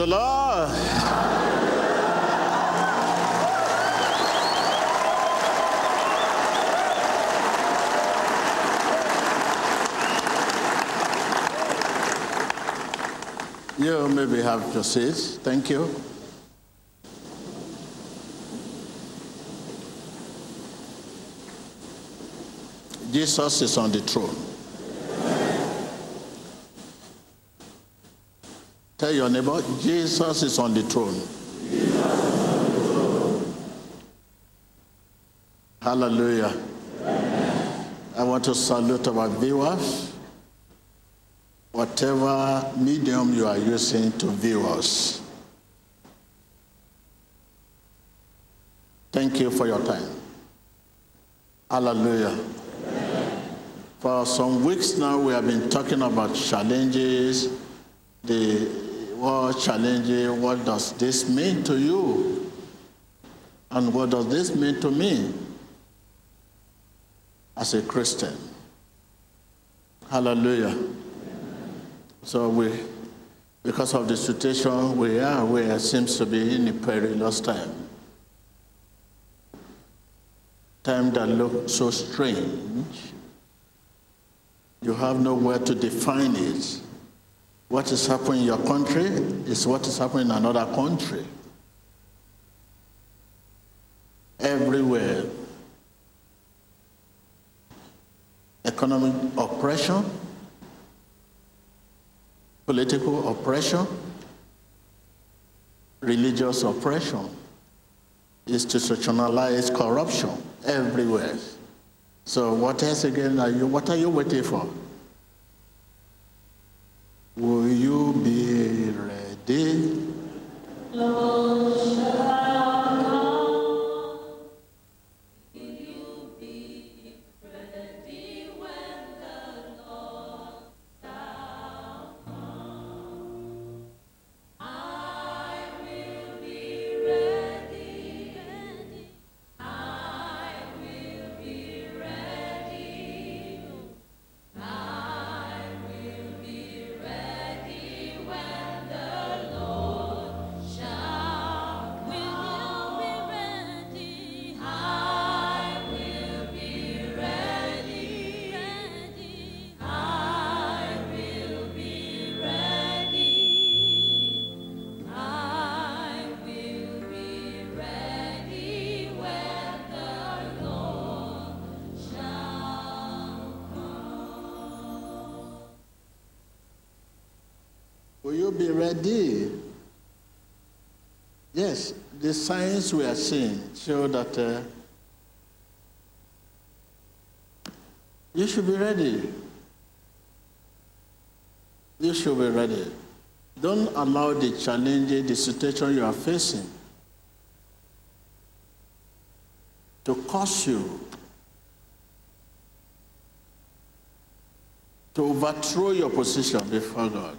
the Lord. You maybe have your seats. Thank you. Jesus is on the throne. Tell your neighbor, Jesus is on the throne. Hallelujah. I want to salute our viewers, whatever medium you are using to view us. Thank you for your time. Hallelujah. For some weeks now, we have been talking about challenges, the what challenges, what does this mean to you? And what does this mean to me as a Christian? Hallelujah. So we, because of the situation we are, we seems to be in a perilous time. Time that looks so strange you have nowhere to define it. What is happening in your country is what is happening in another country. Everywhere. Economic oppression, political oppression, religious oppression, institutionalized corruption everywhere. So what else again are you, what are you waiting for? Be ready? Yes, the signs we are seeing show that uh, you should be ready. You should be ready. Don't allow the challenge, the situation you are facing, to cause you to overthrow your position before God.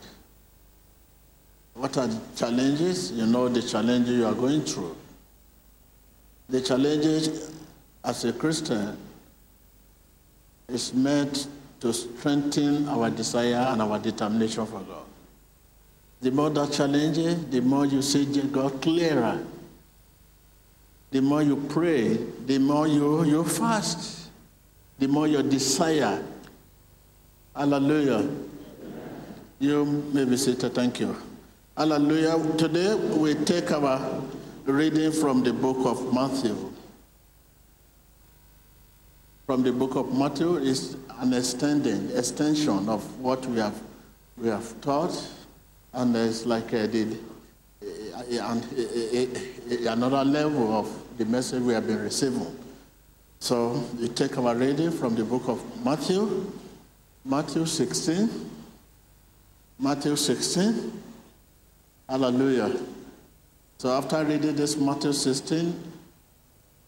What are the challenges? You know the challenges you are going through. The challenges as a Christian is meant to strengthen our desire and our determination for God. The more that challenges, the more you see God clearer. The more you pray, the more you, you fast, the more your desire. Hallelujah. You may be seated. Thank you. Hallelujah. Today we take our reading from the book of Matthew. From the book of Matthew is an extending extension of what we have we have taught, and it's like I did a, a, another level of the message we have been receiving. So we take our reading from the book of Matthew, Matthew 16, Matthew 16. Hallelujah. So after reading this Matthew 16,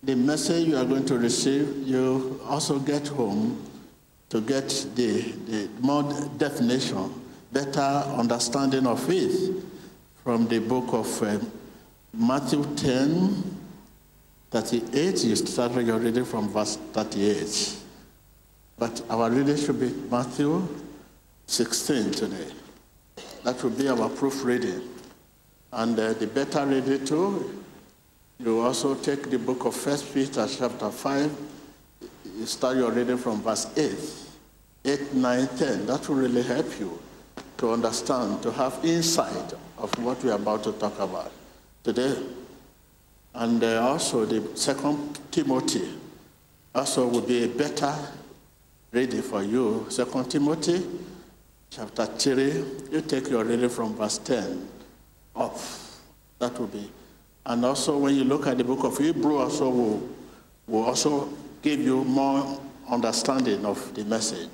the message you are going to receive, you also get home to get the, the more definition, better understanding of faith from the book of uh, Matthew 10, 38. You started your reading from verse 38. But our reading should be Matthew 16 today. That will be our proof reading. And uh, the better ready too, you also take the book of First Peter chapter 5, you start your reading from verse 8, 8, 9, 10. That will really help you to understand, to have insight of what we are about to talk about today. And uh, also the second Timothy also will be a better reading for you. Second Timothy chapter 3, you take your reading from verse 10 up. That will be. And also when you look at the book of Hebrew, also will, will also give you more understanding of the message.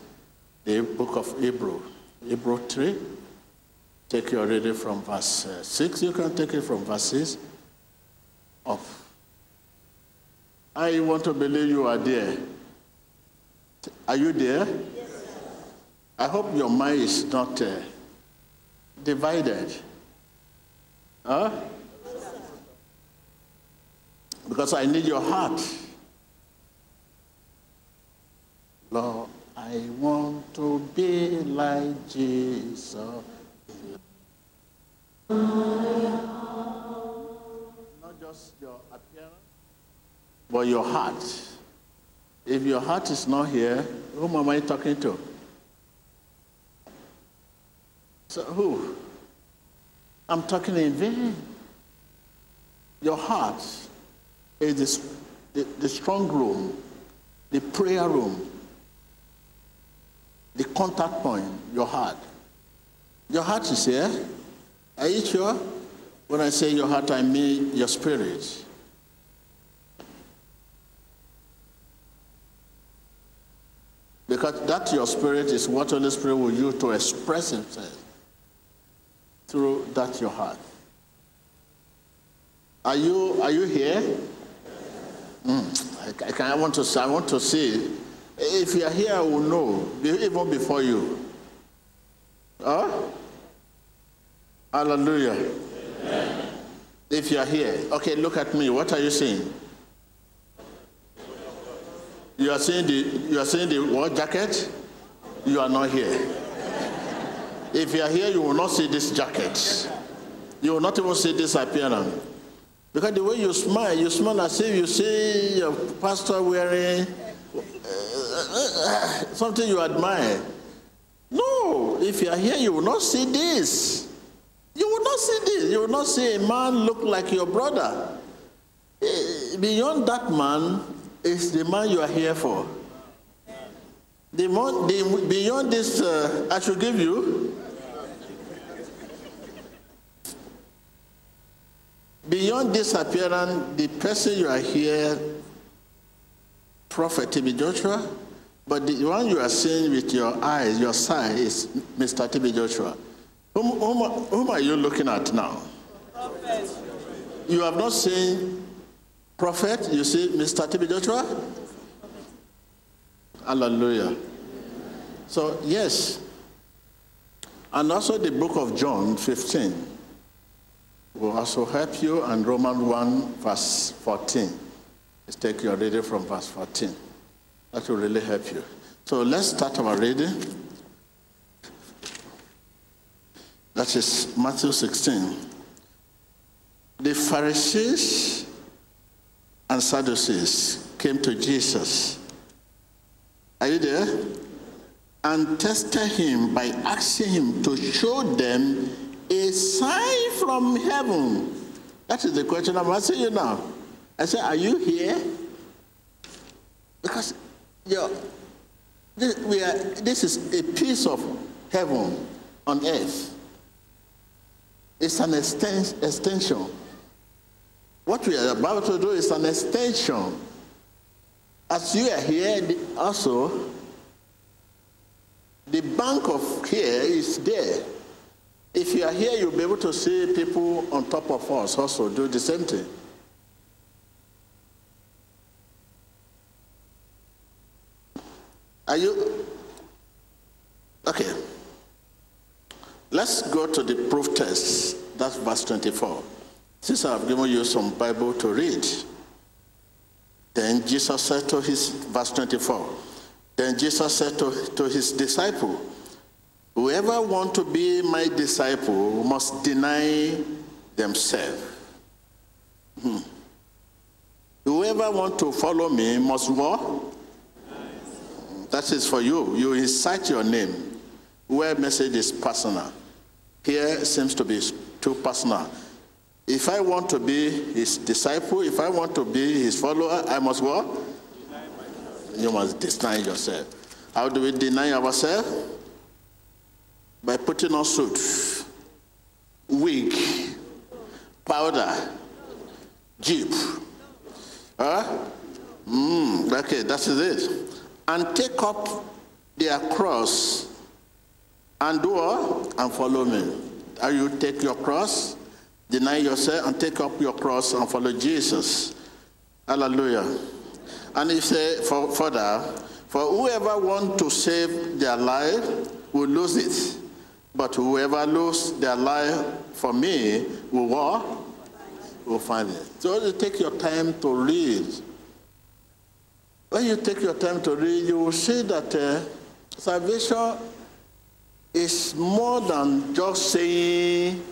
The book of Hebrew, Hebrew 3, take your reading from verse uh, 6. You can take it from verse 6 off. I want to believe you are there. Are you there? Yes, I hope your mind is not uh, divided. Huh? Because I need your heart. Lord, I want to be like Jesus. Not just your appearance, but your heart. If your heart is not here, whom am I talking to? So who? I'm talking in vain. Your heart is the, the, the strong room, the prayer room, the contact point, your heart. Your heart is here. Are you sure? When I say your heart, I mean your spirit. Because that your spirit is what Holy Spirit will use to express himself through that your heart. Are you are you here? Mm, I, I, I, want to I want to see. If you are here, I will know even before you. Huh? Hallelujah. Amen. If you are here, okay, look at me. What are you seeing? You are seeing the you are seeing the what jacket? You are not here. If you are here, you will not see this jacket. You will not even see this appearance. Because the way you smile, you smile as if you see your pastor wearing uh, something you admire. No, if you are here, you will not see this. You will not see this. You will not see a man look like your brother. Eh, beyond that man is the man you are here for. The, more, the beyond this, uh, I should give you. Beyond this appearance, the person you are here, Prophet TB Joshua, but the one you are seeing with your eyes, your side, is Mr. TB Joshua. Whom, whom, whom are you looking at now? Prophet. You have not seen Prophet, you see Mr. TB Joshua? Hallelujah. So, yes. And also the book of John 15 will also help you, and Romans 1, verse 14. Let's take your reading from verse 14. That will really help you. So let's start our reading. That is Matthew 16. The Pharisees and Sadducees came to Jesus. Are you there? And tested him by asking him to show them a sign from heaven. That is the question I'm asking you now. I said, Are you here? Because you this, we are, this is a piece of heaven on earth. It's an extension. What we are about to do is an extension. As you are here, also, the bank of here is there. If you are here, you'll be able to see people on top of us also do the same thing. Are you? Okay. Let's go to the proof test. That's verse 24. Since I've given you some Bible to read, then Jesus said to his, verse 24, then Jesus said to, to his disciple, Whoever want to be my disciple must deny themselves. Hmm. Whoever want to follow me must what? That is for you. You incite your name. Where message is personal. Here seems to be too personal. If I want to be his disciple, if I want to be his follower, I must what? You must deny yourself. How do we deny ourselves? By putting on suit, wig, powder, jeep. Huh? Mm, okay, that is it. And take up their cross and do what? And follow me. Are you take your cross, deny yourself, and take up your cross and follow Jesus. Hallelujah. And he said for further, for whoever wants to save their life will lose it. But whoever lose their life for me will what? Will find it. So you take your time to read. When you take your time to read, you will see that uh, salvation is more than just saying,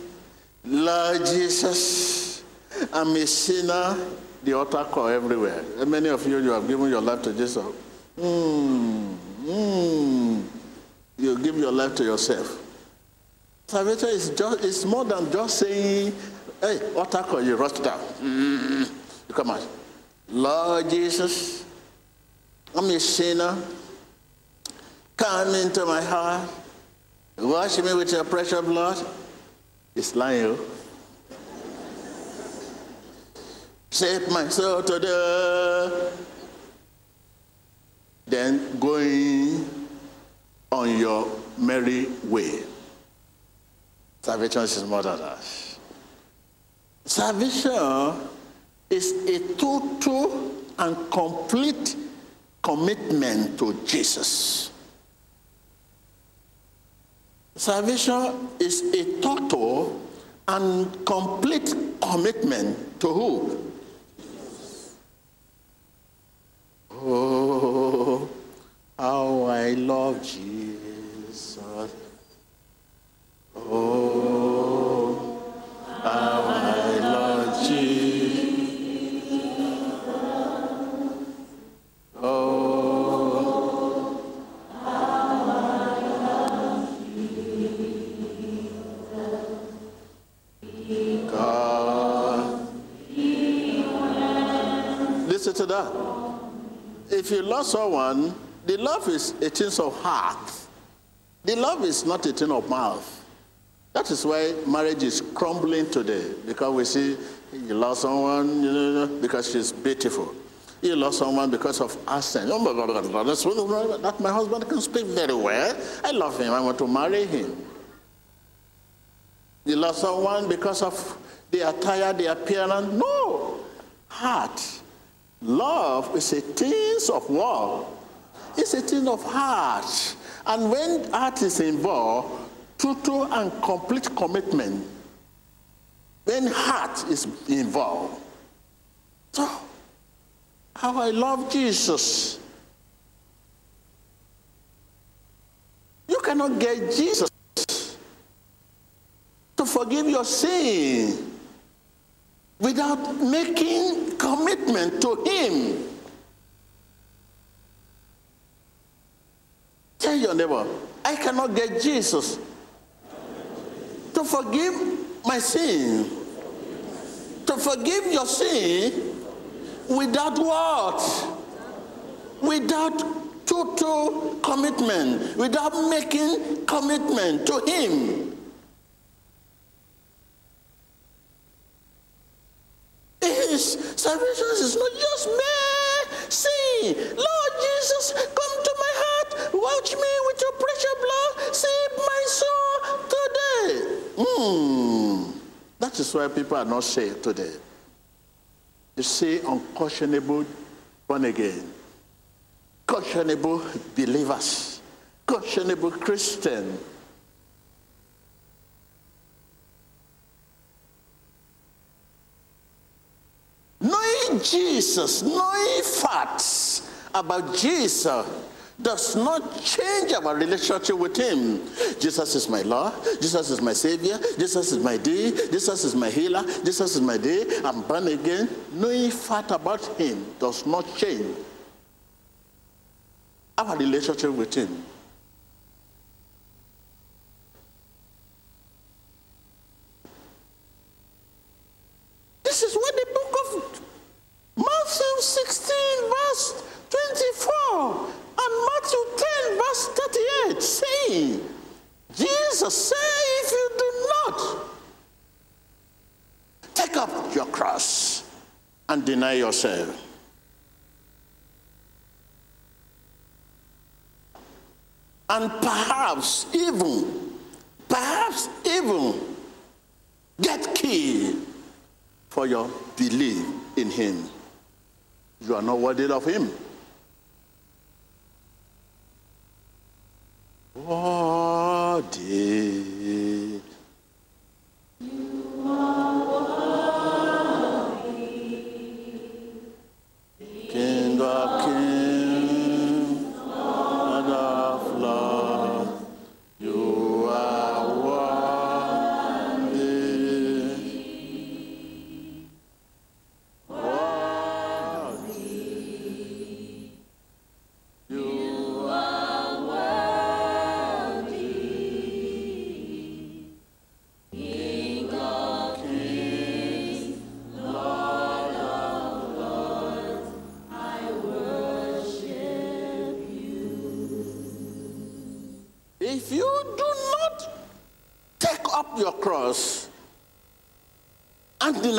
Lord Jesus, I'm a sinner. The altar call everywhere. Many of you, you have given your life to Jesus. Mm, mm. You give your life to yourself. Salvation is just it's more than just saying, hey, altar call, you rush down. Mm, you come out. Lord Jesus, I'm a sinner. Come into my heart. Wash me with your precious blood. It's lying. Save my soul to the then going on your merry way. Salvation is more than that. Salvation is a total and complete commitment to Jesus. Salvation is a total and complete commitment to who? Oh, how I love Jesus. Oh, how that. If you love someone, the love is a thing of heart. The love is not a thing of mouth. That is why marriage is crumbling today because we see you love someone you know, because she's beautiful. You love someone because of accent. Oh my God, that my husband can speak very well. I love him. I want to marry him. You love someone because of the attire, the appearance. No. Heart. Love is a thing of what? It's a thing of heart. And when heart is involved, total and complete commitment. When heart is involved. So, how I love Jesus. You cannot get Jesus to forgive your sin without making commitment to him. Tell your neighbor, I cannot get Jesus to forgive my sin. To forgive your sin without what? Without total commitment, without making commitment to him. His salvation is not just me. See, Lord Jesus, come to my heart. Watch me with your precious blood. Save my soul today. Hmm. That is why people are not saved today. You see, uncautionable born again, cautionable believers, cautionable Christian. Knowing Jesus, knowing facts about Jesus does not change our relationship with him. Jesus is my Lord. Jesus is my Savior. Jesus is my day. Jesus is my healer. Jesus is my day. I'm born again. Knowing fact about him does not change our relationship with him. This is what the book of Matthew 16, verse 24 and Matthew 10, verse 38, saying, Jesus said, if you do not take up your cross and deny yourself, and perhaps even, perhaps even get killed for your belief in him. You are not worthy of him. Worthy.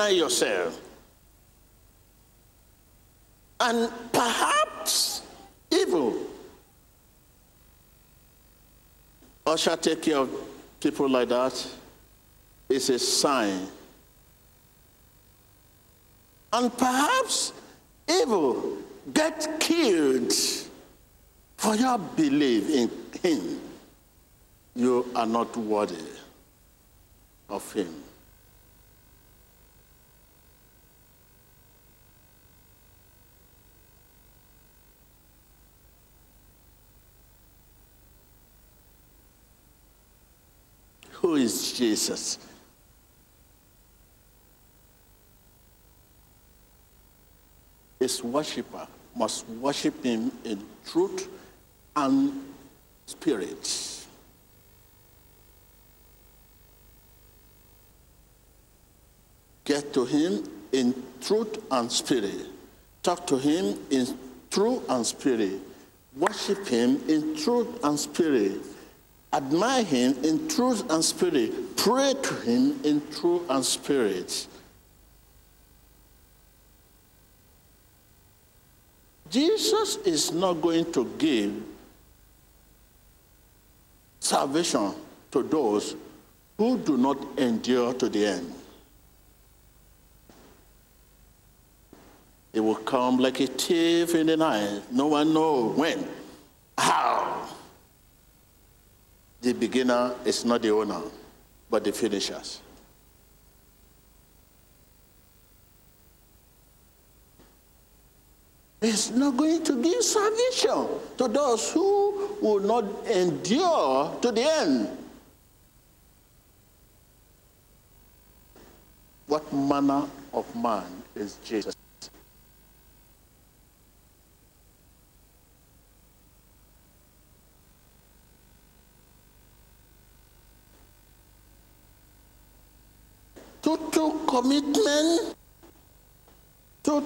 Deny yourself, and perhaps evil, shall take care of people like that is a sign. And perhaps evil get killed for your belief in him. You are not worthy of him. Who is Jesus? His worshiper must worship him in truth and spirit. Get to him in truth and spirit. Talk to him in truth and spirit. Worship him in truth and spirit. Admire him in truth and spirit. Pray to him in truth and spirit. Jesus is not going to give salvation to those who do not endure to the end. It will come like a thief in the night. No one knows when, how. The beginner is not the owner, but the finishers. It's not going to give salvation to those who will not endure to the end. What manner of man is Jesus? Total commitment to,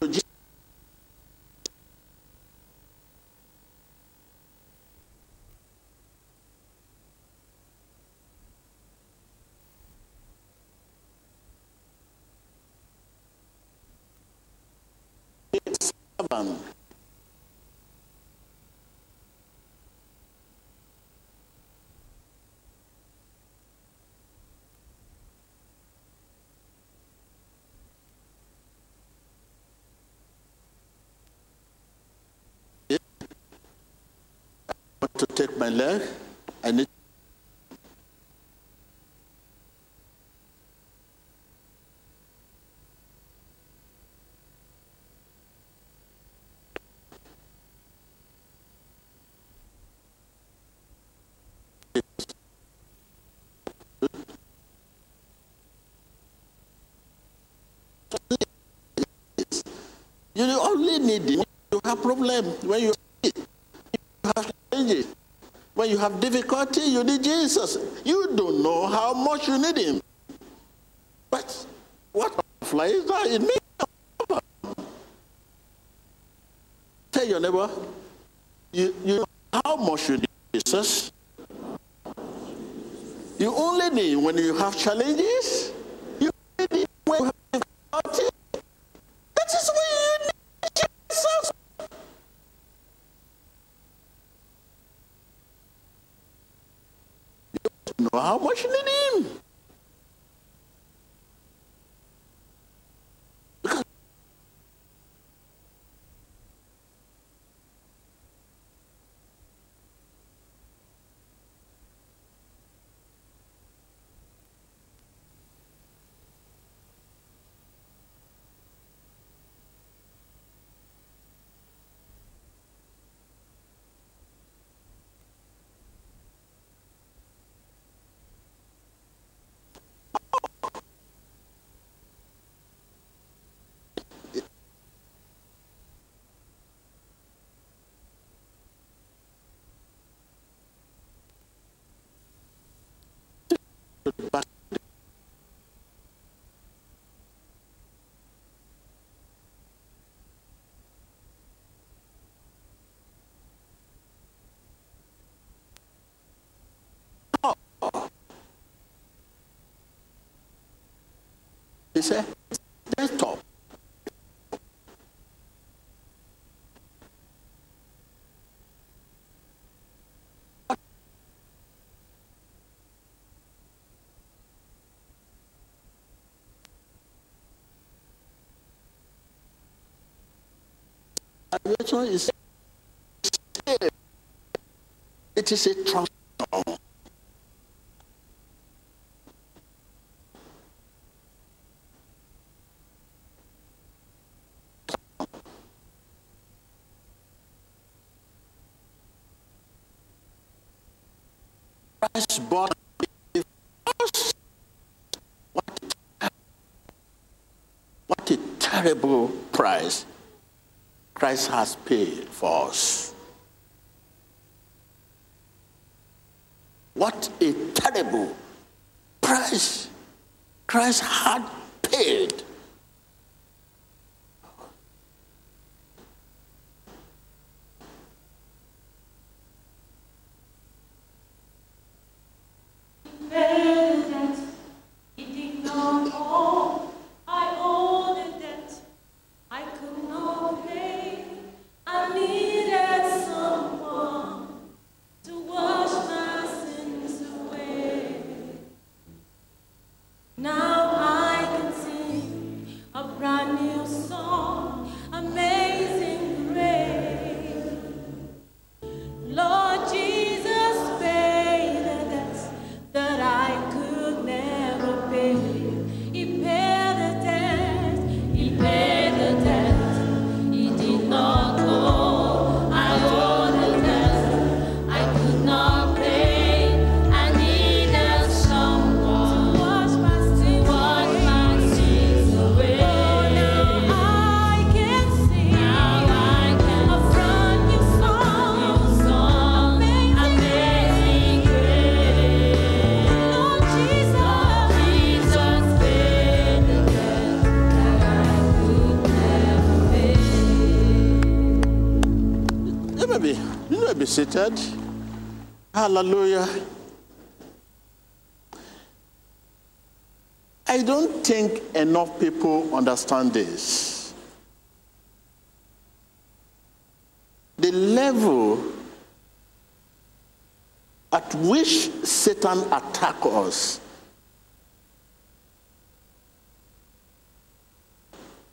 to Jesus. to take my leg. I need You only need it. You have problem when you challenges. When you have difficulty, you need Jesus. You don't know how much you need him. But what fly is that? It means Tell your neighbor, you, you know how much you need Jesus. You only need when you have challenges. You need when you have difficulty. That is when you need Jesus. You know how much him. He said, Salvation is it is a trust bought what a terrible price Christ has paid for us. What a terrible price Christ had paid Hallelujah. I don't think enough people understand this. The level at which Satan attacks us,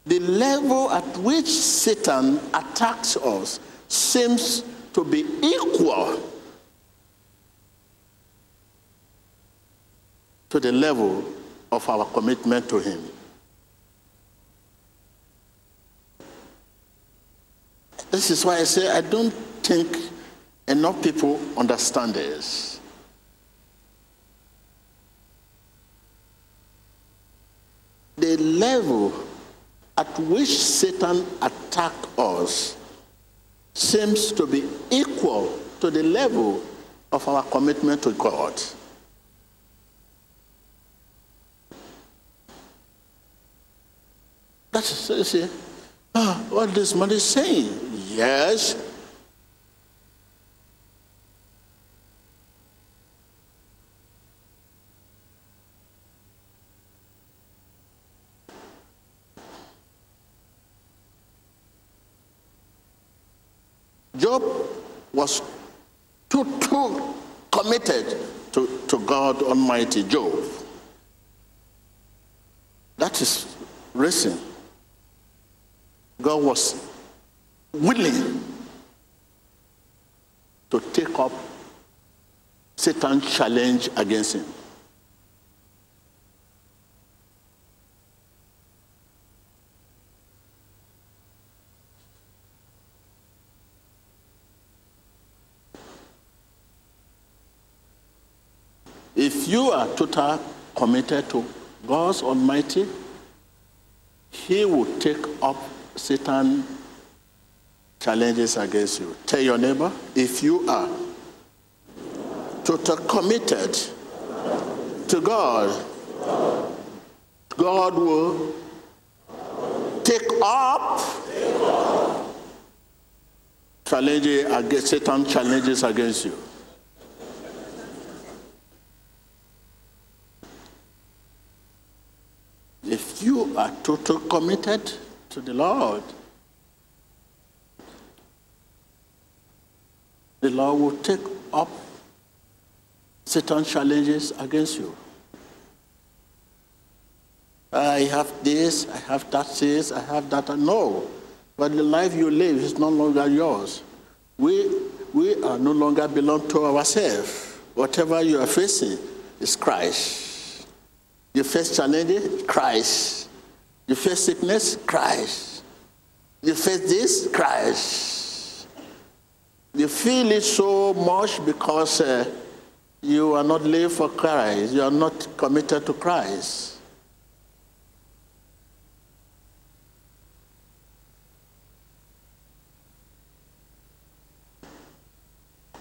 the level at which Satan attacks us seems to be equal to the level of our commitment to Him. This is why I say I don't think enough people understand this. The level at which Satan attacked us seems to be equal to the level of our commitment to God. That's you see, ah, what this man is saying. Yes. Job was too, too committed to, to God Almighty, Job. That is reason God was willing to take up Satan's challenge against him. If you are totally committed to God's Almighty, He will take up Satan challenges against you. Tell your neighbor, if you are totally committed to God, God will take up challenges against Satan challenges against you. If you are totally committed to the Lord, the Lord will take up Satan challenges against you. I have this, I have that this, I have that. No. But the life you live is no longer yours. We, we are no longer belong to ourselves. Whatever you are facing is Christ. You face challenges, Christ. You face sickness, Christ. You face this, Christ. You feel it so much because uh, you are not living for Christ. You are not committed to Christ.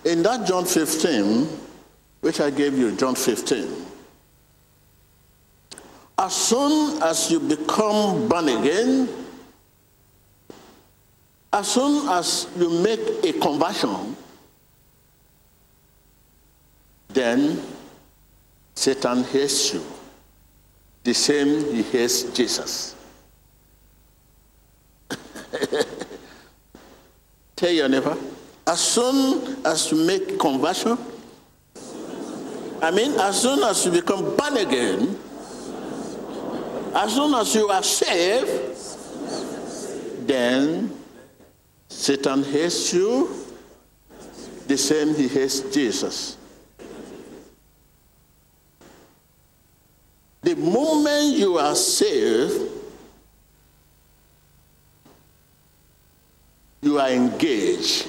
In that John 15, which I gave you, John 15, as soon as you become born again, as soon as you make a conversion, then Satan hates you. The same he hates Jesus. Tell your neighbor, as soon as you make conversion, I mean, as soon as you become born again, as soon as you are saved, then Satan hates you the same he hates Jesus. The moment you are saved, you are engaged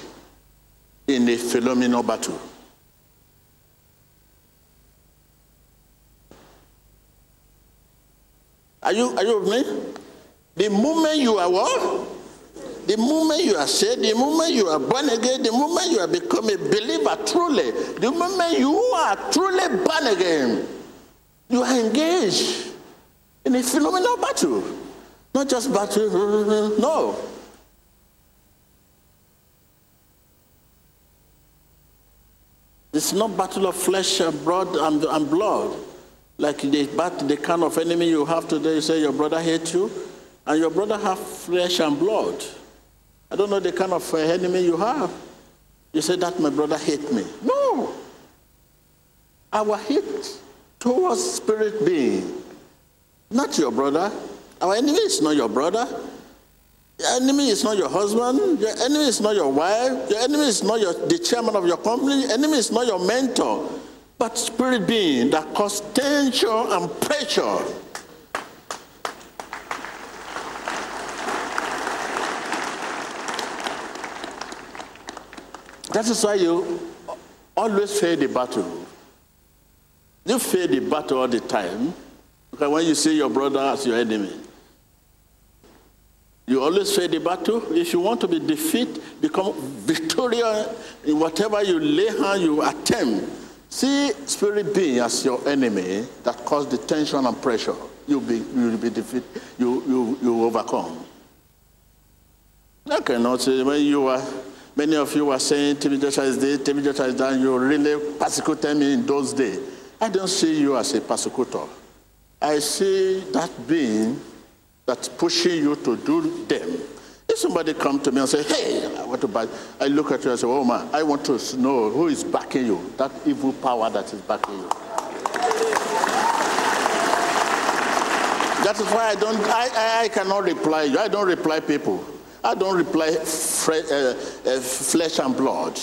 in a phenomenal battle. Are you, are you with me? The moment you are what? The moment you are saved, the moment you are born again, the moment you have become a believer truly, the moment you are truly born again, you are engaged in a phenomenal battle. Not just battle, no. It's not battle of flesh and blood and blood. Like the, but the kind of enemy you have today, you say your brother hates you, and your brother have flesh and blood. I don't know the kind of uh, enemy you have. You say that my brother hate me. No. Our hate towards spirit being, not your brother. Our enemy is not your brother. Your enemy is not your husband. Your enemy is not your wife. Your enemy is not your, the chairman of your company. Your enemy is not your mentor but spirit being that cause tension and pressure. That is why you always fear the battle. You fear the battle all the time because when you see your brother as your enemy, You always face the battle. If you want to be defeat, become victorious in whatever you lay hand, you attempt. See spirit being as your enemy that cause the tension and pressure. You'll be, you'll be defeat. You, you, you overcome. I cannot say when you are, many of you were saying TB Joshua is this, TB Joshua is that. You really persecuted me in those days. I don't see you as a persecutor. I see that being that's pushing you to do them. If somebody come to me and say, hey, I want to buy, I look at you and say, oh man, I want to know who is backing you, that evil power that is backing you. That is why I don't, I, I, cannot reply you. I don't reply people. I don't reply fre- uh, uh, flesh and blood.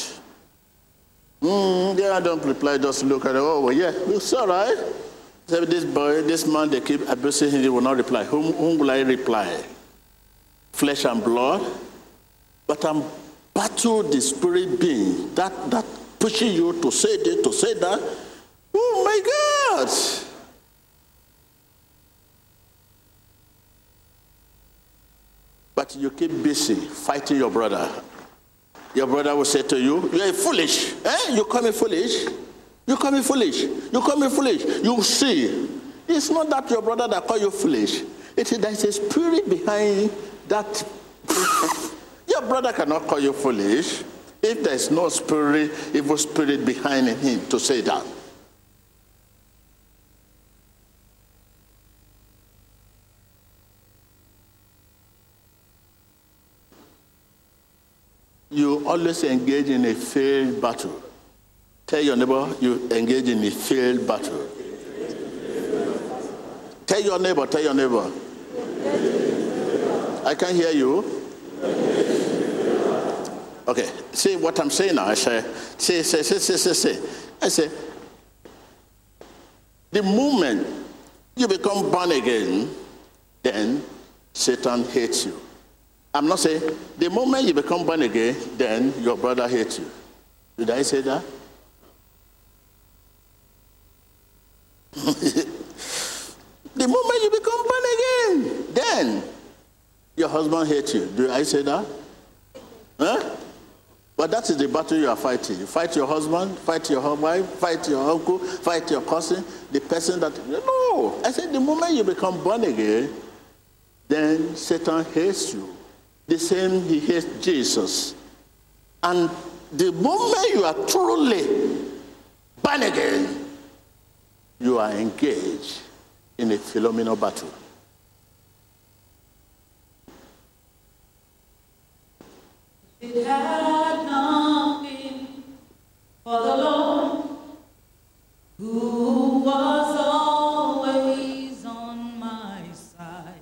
Mm, yeah, I don't reply, just look at it. Oh, well, yeah, it's all right. So this boy, this man, they keep abusing him, he will not reply. Whom, whom will I reply? Flesh and blood? But I'm battle the spirit being that, that pushing you to say this, to say that. Oh my God! But you keep busy fighting your brother. Your brother will say to you, You are foolish. Eh? You call me foolish? You call me foolish. You call me foolish. You see, it's not that your brother that call you foolish. It is there's a spirit behind that. your brother cannot call you foolish if there's no spirit, evil spirit behind him to say that. You always engage in a failed battle. Tell your neighbor you engage in a failed battle. Tell your neighbor, tell your neighbor. I can't hear you. Okay, see what I'm saying now. I say, say, say, say, say, say, say. I say, the moment you become born again, then Satan hates you. I'm not saying the moment you become born again, then your brother hates you. Did I say that? the moment you become born again, then your husband hates you. Do I say that? Huh? But that is the battle you are fighting. You fight your husband, fight your wife, fight your uncle, fight your cousin, the person that. No! I said the moment you become born again, then Satan hates you. The same he hates Jesus. And the moment you are truly born again, you are engaged in a phenomenal battle. It had not been for the Lord who was always on my side.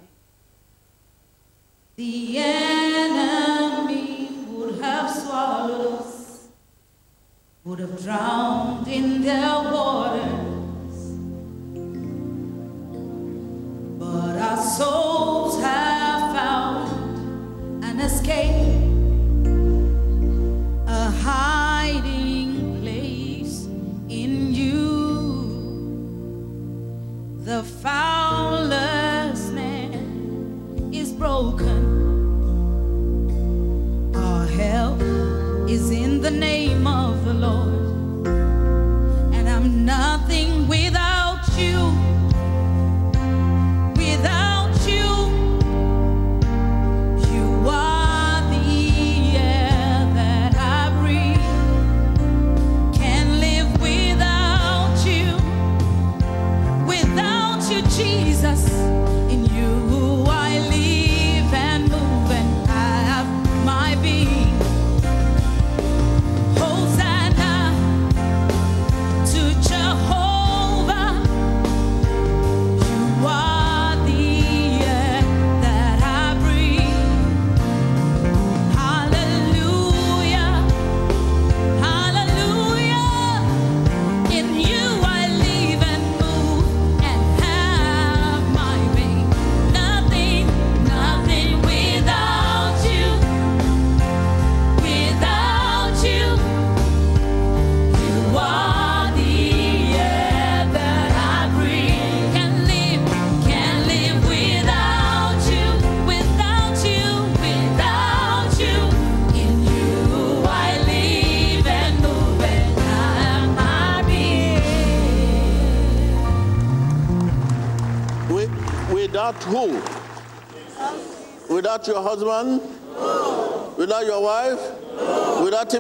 The enemy would have swallowed us, would have drowned in their water.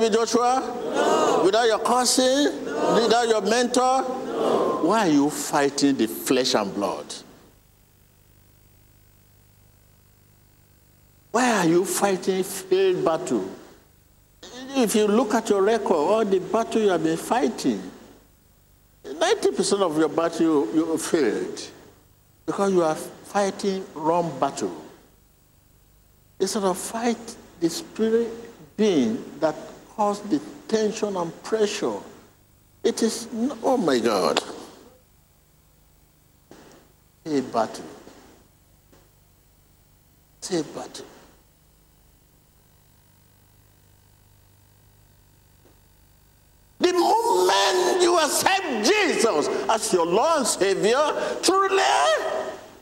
No. TB Joshua? No. Without your cousin? Without your mentor? Why are you fighting the flesh and blood? Why are you fighting failed battle? If you look at your record, all the battle you have been fighting, 90% of your battle you, you failed because you are fighting wrong battle. Instead of fight the spirit being that caused the tension and pressure. It is, oh my God, a battle. A battle. The moment you accept Jesus as your Lord and Savior, truly,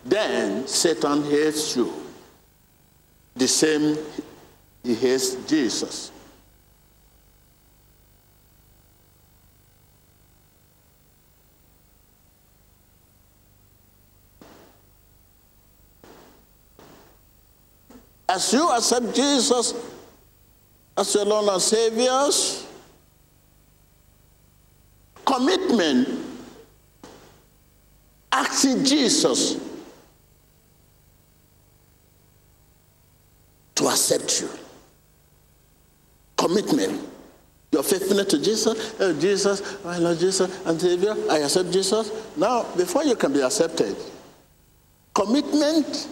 then Satan hates you. The same he hates Jesus. As you accept Jesus as your Lord and Savior, commitment, asking Jesus to accept you. Commitment. Your faithfulness to Jesus, oh, Jesus, I love Jesus, and Savior, I accept Jesus. Now, before you can be accepted, commitment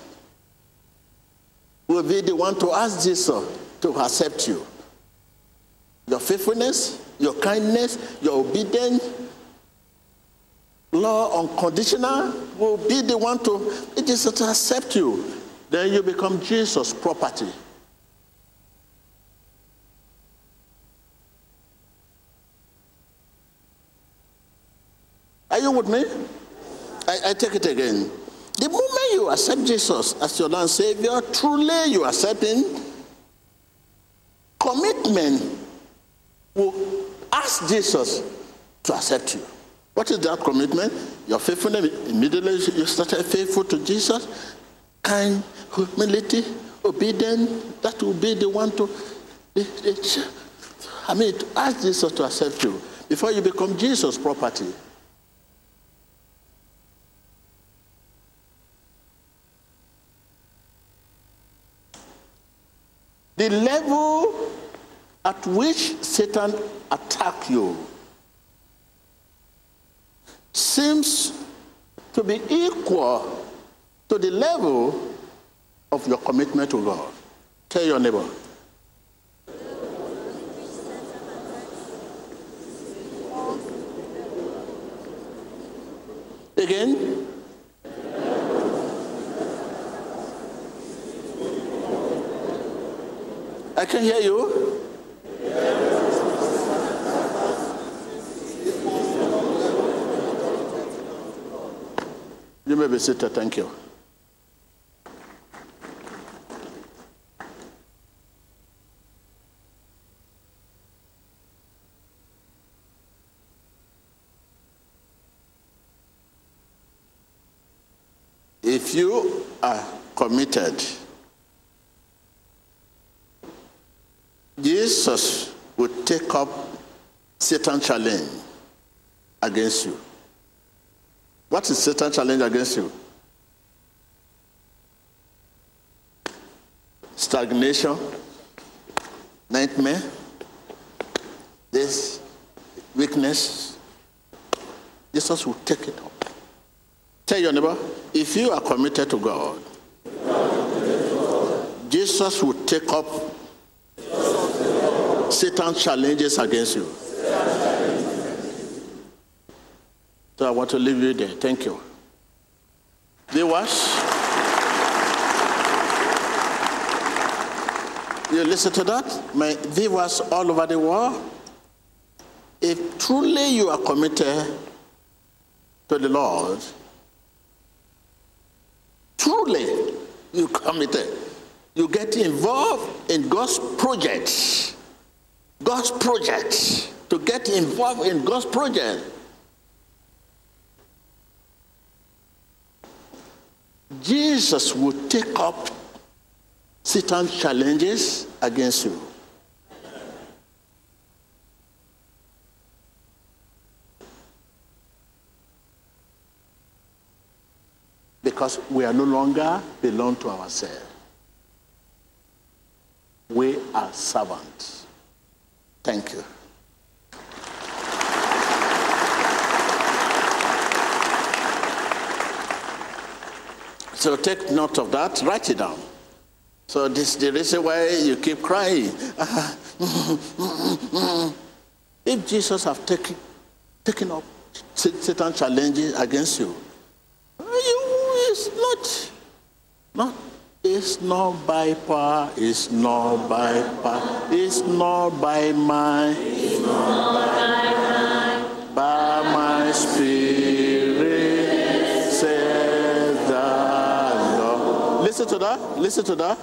will be the one to ask Jesus to accept you. Your faithfulness, your kindness, your obedience, law unconditional will be the one to, is to accept you. Then you become Jesus' property. Are you with me? I, I take it again. The moment you accept Jesus as your Lord and Savior, truly you are Him, commitment will ask Jesus to accept you. What is that commitment? Your faithfulness. Immediately you started faithful to Jesus. Kind, humility, obedience. That will be the one to, I mean, to ask Jesus to accept you before you become Jesus' property. The level at which Satan attack you seems to be equal to the level of your commitment to God. Tell your neighbor. Again. I can hear you. You may be seated. Thank you. If you are committed, Jesus will take up Satan's challenge against you. What is Satan's challenge against you? Stagnation, nightmare, this weakness. Jesus will take it up. Tell your neighbor, if you are committed to God, Jesus will take up Satan's challenges against you. So I want to leave you there. Thank you. Viewers, you listen to that? My viewers all over the world, if truly you are committed to the Lord, truly you committed, you get involved in God's projects, God's projects, to get involved in God's project Jesus will take up Satan's challenges against you. Because we are no longer belong to ourselves. We are servants. Thank you. So take note of that, write it down. So this is the reason why you keep crying. if Jesus have taken, taken up Satan challenges against you, you not, not, it's not by power, it's not by power, it's not by mind, by my spirit, says the Lord. Listen to that, listen to that.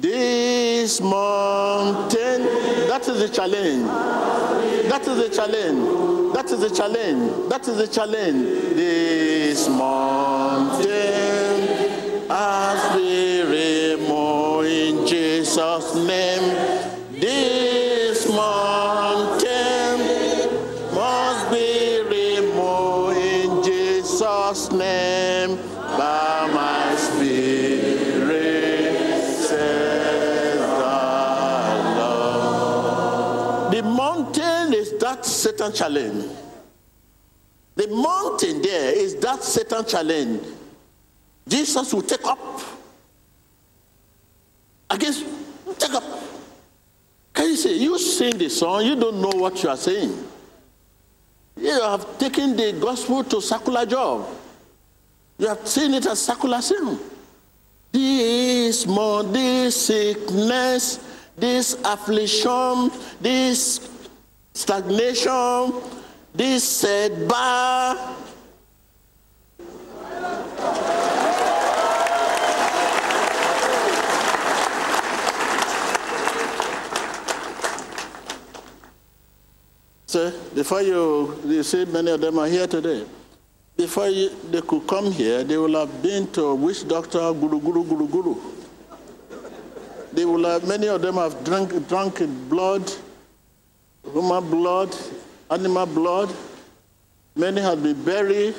This mountain, that is the challenge. That is the challenge. That is the challenge. That is the challenge. This mountain Satan challenge. The mountain there is that Satan challenge. Jesus will take up against take up. Can you say you sing the song, you don't know what you are saying. You have taken the gospel to secular job. You have seen it as secular sin. This more, this sickness, this affliction, this stagnation, this said, setback. So before you, you see many of them are here today. Before you, they could come here, they will have been to witch doctor, guru, guru, guru, guru. They will have, many of them have drunk, drunk blood, human blood, animal blood. Many have been buried,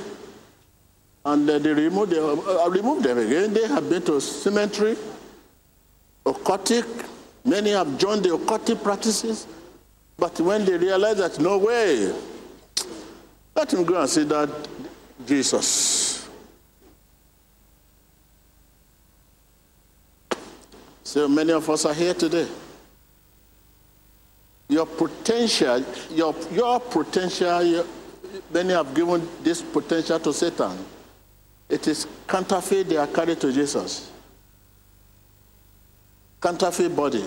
and uh, they remove them, uh, remove them again. They have been to cemetery, occultic. Many have joined the occultic practices. But when they realize that no way, let him go and see that Jesus. So many of us are here today. Your potential, your, your potential, your, many have given this potential to Satan. It is counterfeit they are carried to Jesus. Counterfeit body.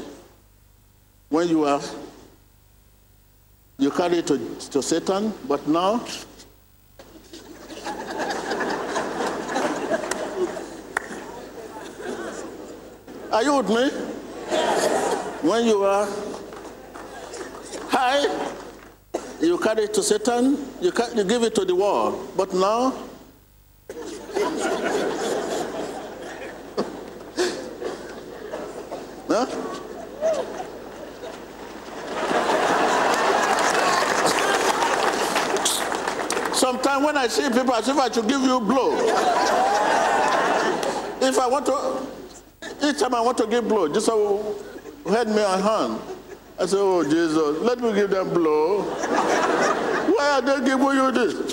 When you are you carry it to, to Satan, but now Are you with me? When you are high, you carry it to Satan, you, you give it to the world. But now, huh? Sometimes when I see people, as if I should give you a blow. if I want to, each time I want to give blow, just hand me a hand. I said, oh Jesus, let me give them blow. Why are they giving you this?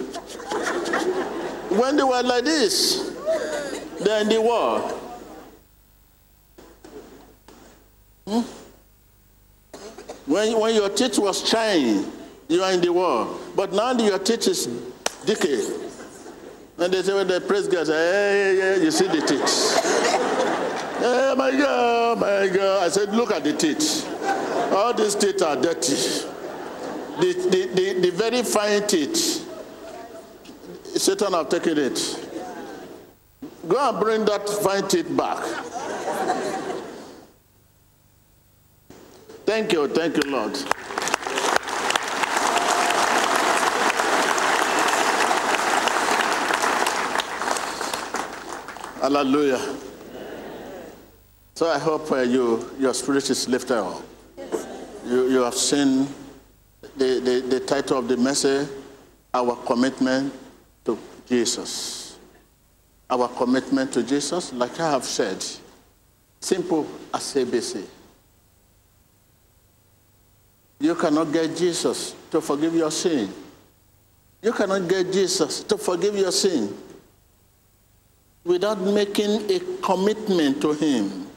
When they were like this, they're in the war. Hmm? When, when your teeth was shining, you are in the war. But now your teeth is decay. And they say when they praise God, say, hey, yeah, you see the teeth. hey, my God, my God. I said, look at the teeth. All these teeth are dirty. The, the, the, the very fine teeth, Satan have taken it. Go and bring that fine teeth back. Thank you, thank you, Lord. Hallelujah. So I hope uh, you, your spirit is lifted up. You, you have seen the, the, the title of the message, Our Commitment to Jesus. Our commitment to Jesus, like I have said, simple as ABC. You cannot get Jesus to forgive your sin. You cannot get Jesus to forgive your sin without making a commitment to Him.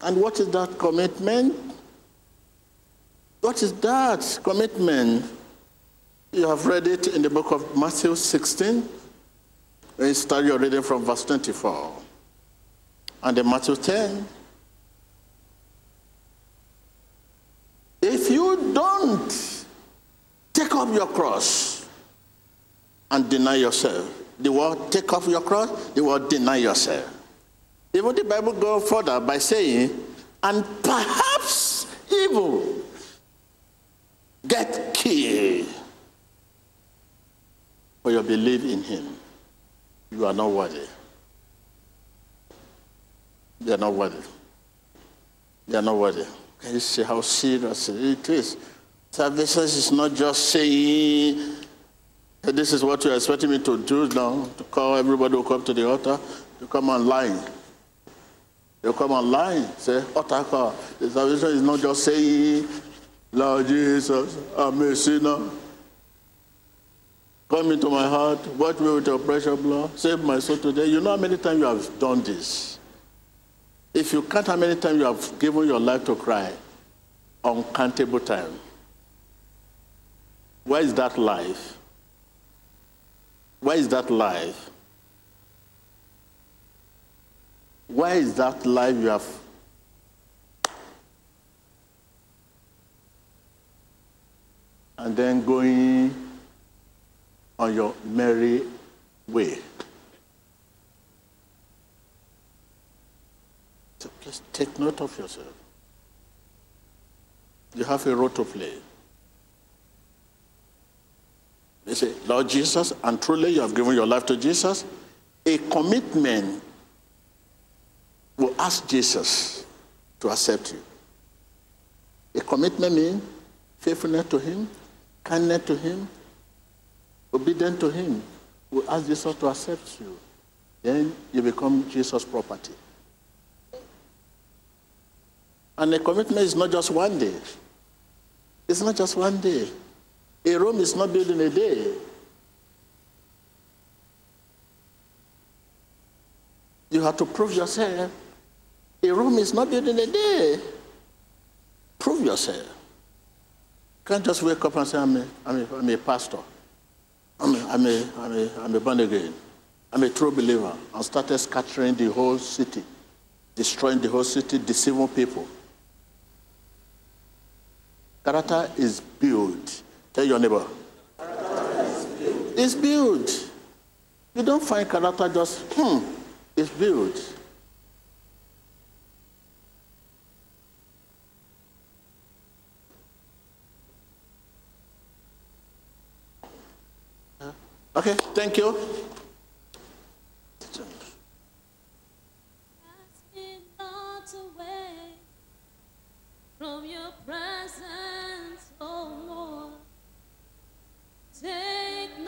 And what is that commitment? What is that commitment? You have read it in the book of Matthew 16. When you start your reading from verse 24. And in Matthew 10, if you don't take up your cross and deny yourself, the word take off your cross, the word deny yourself. Even the Bible goes further by saying, and perhaps even get killed for your belief in him. You are not worthy. They are not worthy. They are not worthy. Can you see how serious it is? Salvation is not just saying, this is what you're expecting me to do now, to call everybody who come to the altar, to come online. You come online, say, call. The salvation is not just saying, Lord Jesus, I'm a sinner. Come into my heart, wash me with your precious blood, save my soul today. You know how many times you have done this? If you count how many times you have given your life to cry, uncountable time. Where is that life? Where is that life? Where is that life you have? And then going on your merry way. So please take note of yourself. You have a role to play. They say, Lord Jesus, and truly you have given your life to Jesus. A commitment will ask Jesus to accept you. A commitment means faithfulness to Him, kindness to Him, obedient to Him. Will ask Jesus to accept you. Then you become Jesus' property. And a commitment is not just one day. It's not just one day. A Rome is not built in a day. You have to prove yourself. A room is not built in a day. Prove yourself. You can't just wake up and say, I'm a, I'm a, I'm a pastor. I'm a, I'm, a, I'm, a, I'm a born again. I'm a true believer. And started scattering the whole city, destroying the whole city, deceiving people. Character is built. Tell your neighbor. It's built. You don't find character just, hmm, it's built. Okay, thank you. presence, oh Lord. Take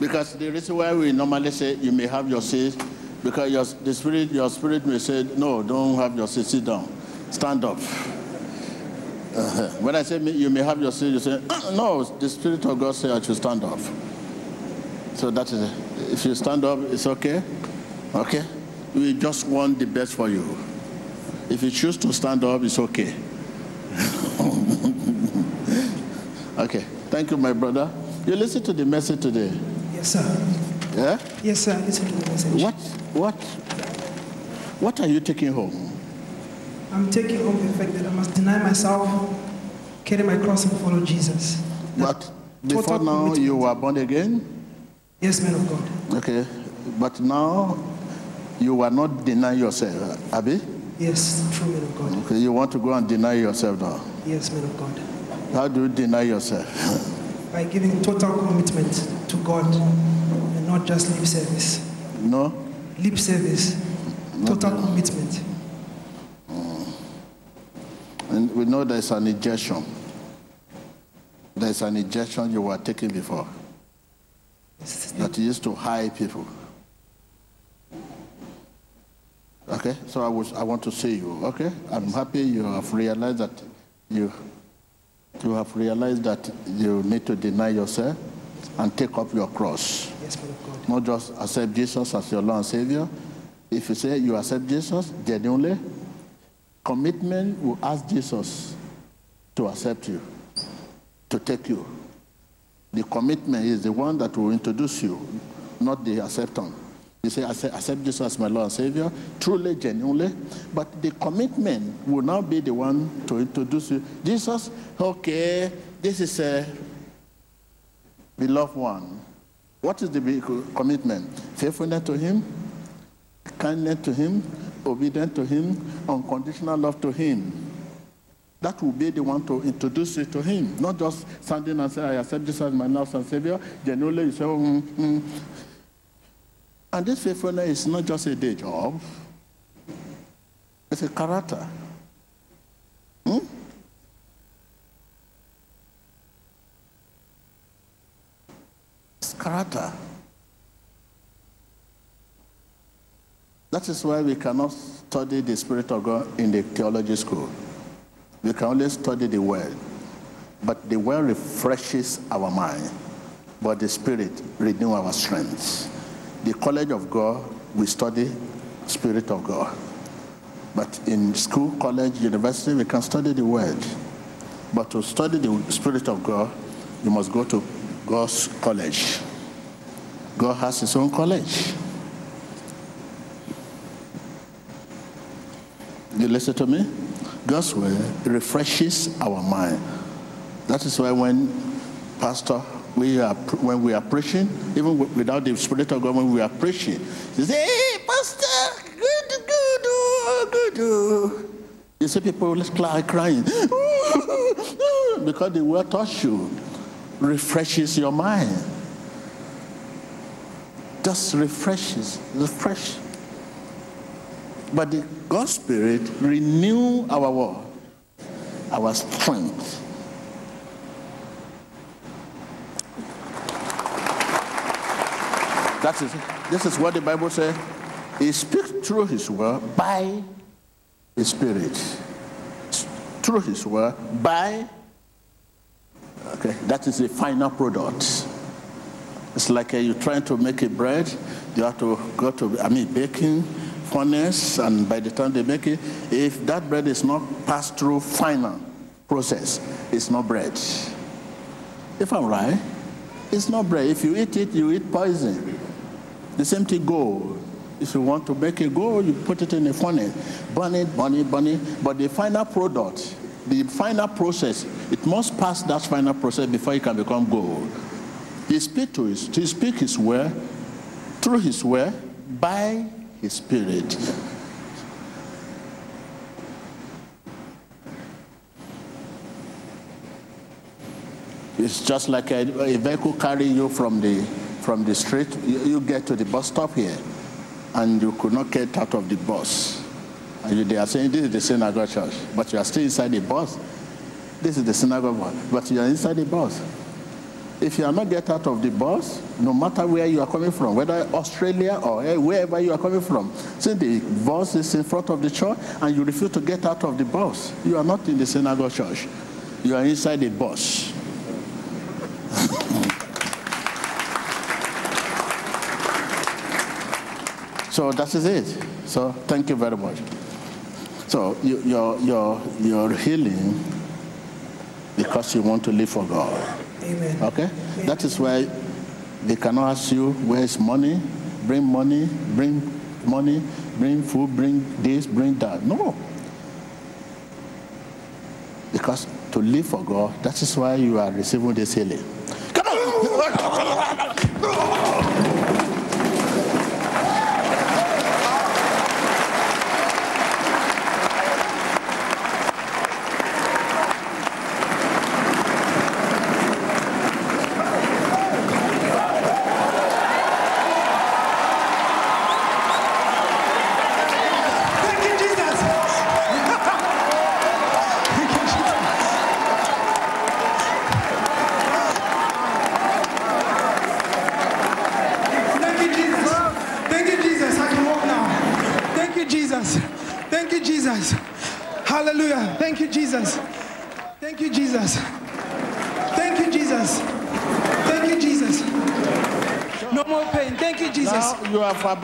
Because the reason why we normally say you may have your seat, because your, the spirit, your spirit may say, no, don't have your seat, sit down, stand up. Uh-huh. When I say you may have your seat, you say, uh, no, the spirit of God said I should stand up. So that is it. If you stand up, it's okay. Okay? We just want the best for you. If you choose to stand up, it's okay. okay. Thank you, my brother. You listen to the message today. Yes, sir. Yeah? Yes, sir. Listen to the message. What what what are you taking home? I'm taking home the fact that I must deny myself, carry my cross, and follow Jesus. But before now commitment. you were born again? Yes, man of God. Okay. But now you are not denying yourself, Abby? Yes, true man of God. Okay, you want to go and deny yourself now. Yes, man of God. How do you deny yourself? By giving total commitment to God and not just lip service. No? Lip service, total commitment. Mm. And we know there's an injection. There's an injection you were taking before that used to hide people. Okay, so I was I want to see you. Okay, I'm happy you have realized that you you have realized that you need to deny yourself and take up your cross. Yes. Not just accept Jesus as your Lord and Savior. If you say you accept Jesus genuinely, commitment will ask Jesus to accept you, to take you. The commitment is the one that will introduce you, not the acceptance. You say, I accept Jesus as my Lord and Savior, truly, genuinely, but the commitment will now be the one to introduce you. Jesus, okay, this is a beloved one. What is the commitment? Faithfulness to Him, kindness to Him, obedience to Him, unconditional love to Him. That will be the one to introduce you to Him, not just standing and say, I accept Jesus as my Lord and Savior. Genuinely, you say, mm, mm. And this faithfulness is not just a day job, it's a character. Hmm? It's character. That is why we cannot study the Spirit of God in the theology school. We can only study the Word. But the Word refreshes our mind, but the Spirit renews our strength. The College of God, we study Spirit of God. But in school, college, university, we can study the Word. But to study the Spirit of God, you must go to God's college. God has his own college. You listen to me? God's word refreshes our mind. That is why when pastor, we are when we are preaching, even without the spirit of God, when we are preaching, he say, "Hey, pastor, good, good, oh, good." oh." You see people cry, crying because the word touch you, refreshes your mind. Just refreshes, refresh. But the God Spirit renew our what? Our strength. That is this is what the Bible says. He speaks through his word by his spirit. Through his word by okay, that is the final product. It's like uh, you're trying to make a bread, you have to go to, I mean, baking furnace, and by the time they make it, if that bread is not passed through final process, it's not bread. If I'm right, it's not bread. If you eat it, you eat poison. The same thing gold. If you want to make a gold, you put it in a furnace, burn it, burn it, burn it. But the final product, the final process, it must pass that final process before it can become gold. He speak to his, he speak his word through his word by his spirit. It's just like a, a vehicle carrying you from the from the street. You, get to the bus stop here, and you could not get out of the bus. And you, they are saying this is the synagogue church, but you are still inside the bus. This is the synagogue but you are inside the bus. If you are not get out of the bus, no matter where you are coming from, whether Australia or eh, wherever you are coming from, since the bus is in front of the church and you refuse to get out of the bus, you are not in the synagogue church. You are inside the bus. So that is it. So thank you very much. So you, you're, you're, you're healing because you want to live for God. Amen. Okay? That is why they cannot ask you where is money, bring money, bring money, bring food, bring this, bring that. No. Because to live for God, that is why you are receiving this healing. Come on!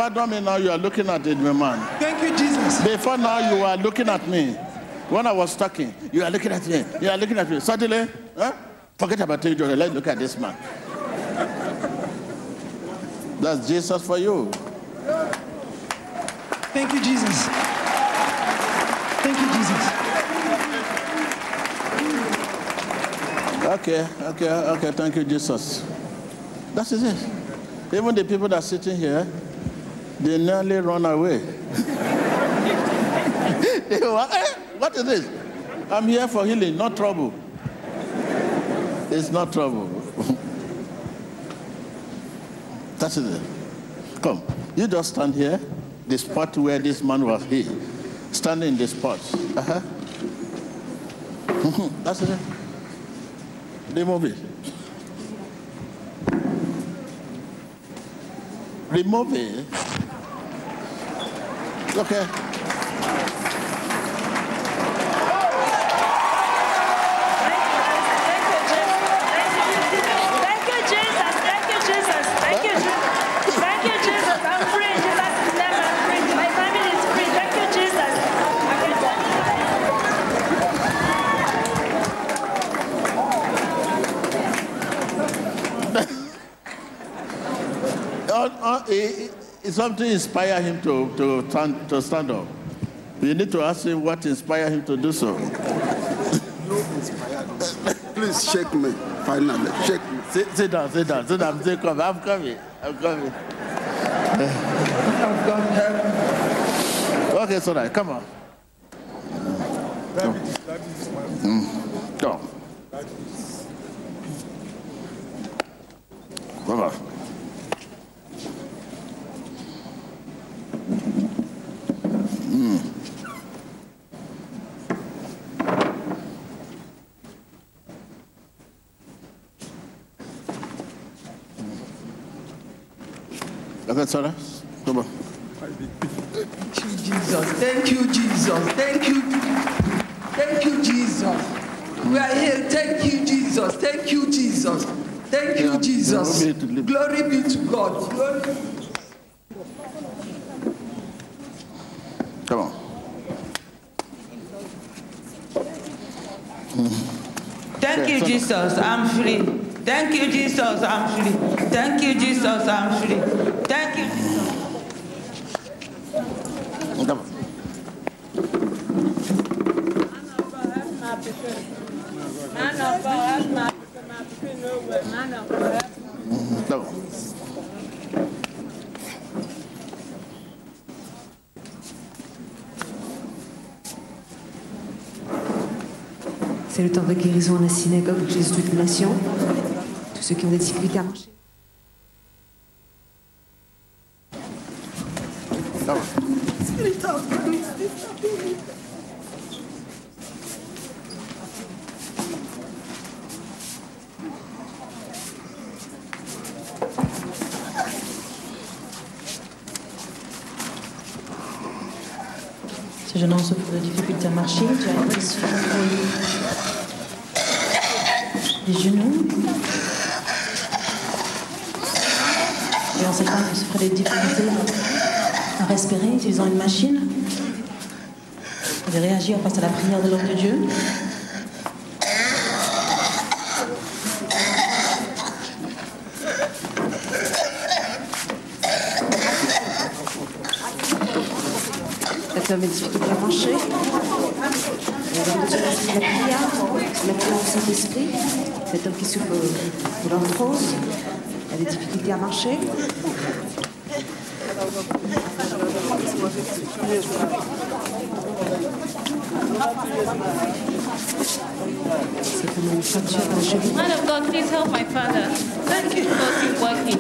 Abandoned me now, you are looking at it, my man. Thank you, Jesus. Before now, you are looking at me. When I was talking, you are looking at me. You are looking at me. Suddenly, huh? forget about it, let's look at this man. That's Jesus for you. Thank you, Jesus. Thank you, Jesus. Okay, okay, okay. Thank you, Jesus. That is it. Even the people that are sitting here, they nearly run away. they were, eh, what is this? I'm here for healing, not trouble. It's not trouble. That's it. Come, you just stand here, the spot where this man was here. Stand in the spot. Uh-huh. That's it. Remove it. Remove it. Okay. Something inspire him to, to, stand, to stand up. You need to ask him what inspired him to do so. Please shake me, finally. Shake me. Sit, sit down, sit down, sit down. Sit, come. I'm coming. I'm coming. I've got help. Okay, so now, come on. Come. Mm. Go. Come on. All right. Come on. Thank you, Jesus. Thank you, Jesus. Thank you. Thank you, Jesus. We are here. Thank you, Jesus. Thank you, Jesus. Thank you, Jesus. Glory be to God. Glory. Come on. Thank you, Jesus. I'm free. Thank you, Jesus. I'm free. Thank you, Jesus. I'm. Thank you. On. C'est le temps de guérison à la synagogue de Jésus toute nation ceux qui ont décidé à marcher. La prière de l'homme de Dieu. Cet homme a des difficultés à marcher. De Dieu la prière, la prière du Saint-Esprit. Cet homme qui souffre de l'arthrose a des difficultés à marcher. Man of God, please help my father. Thank working.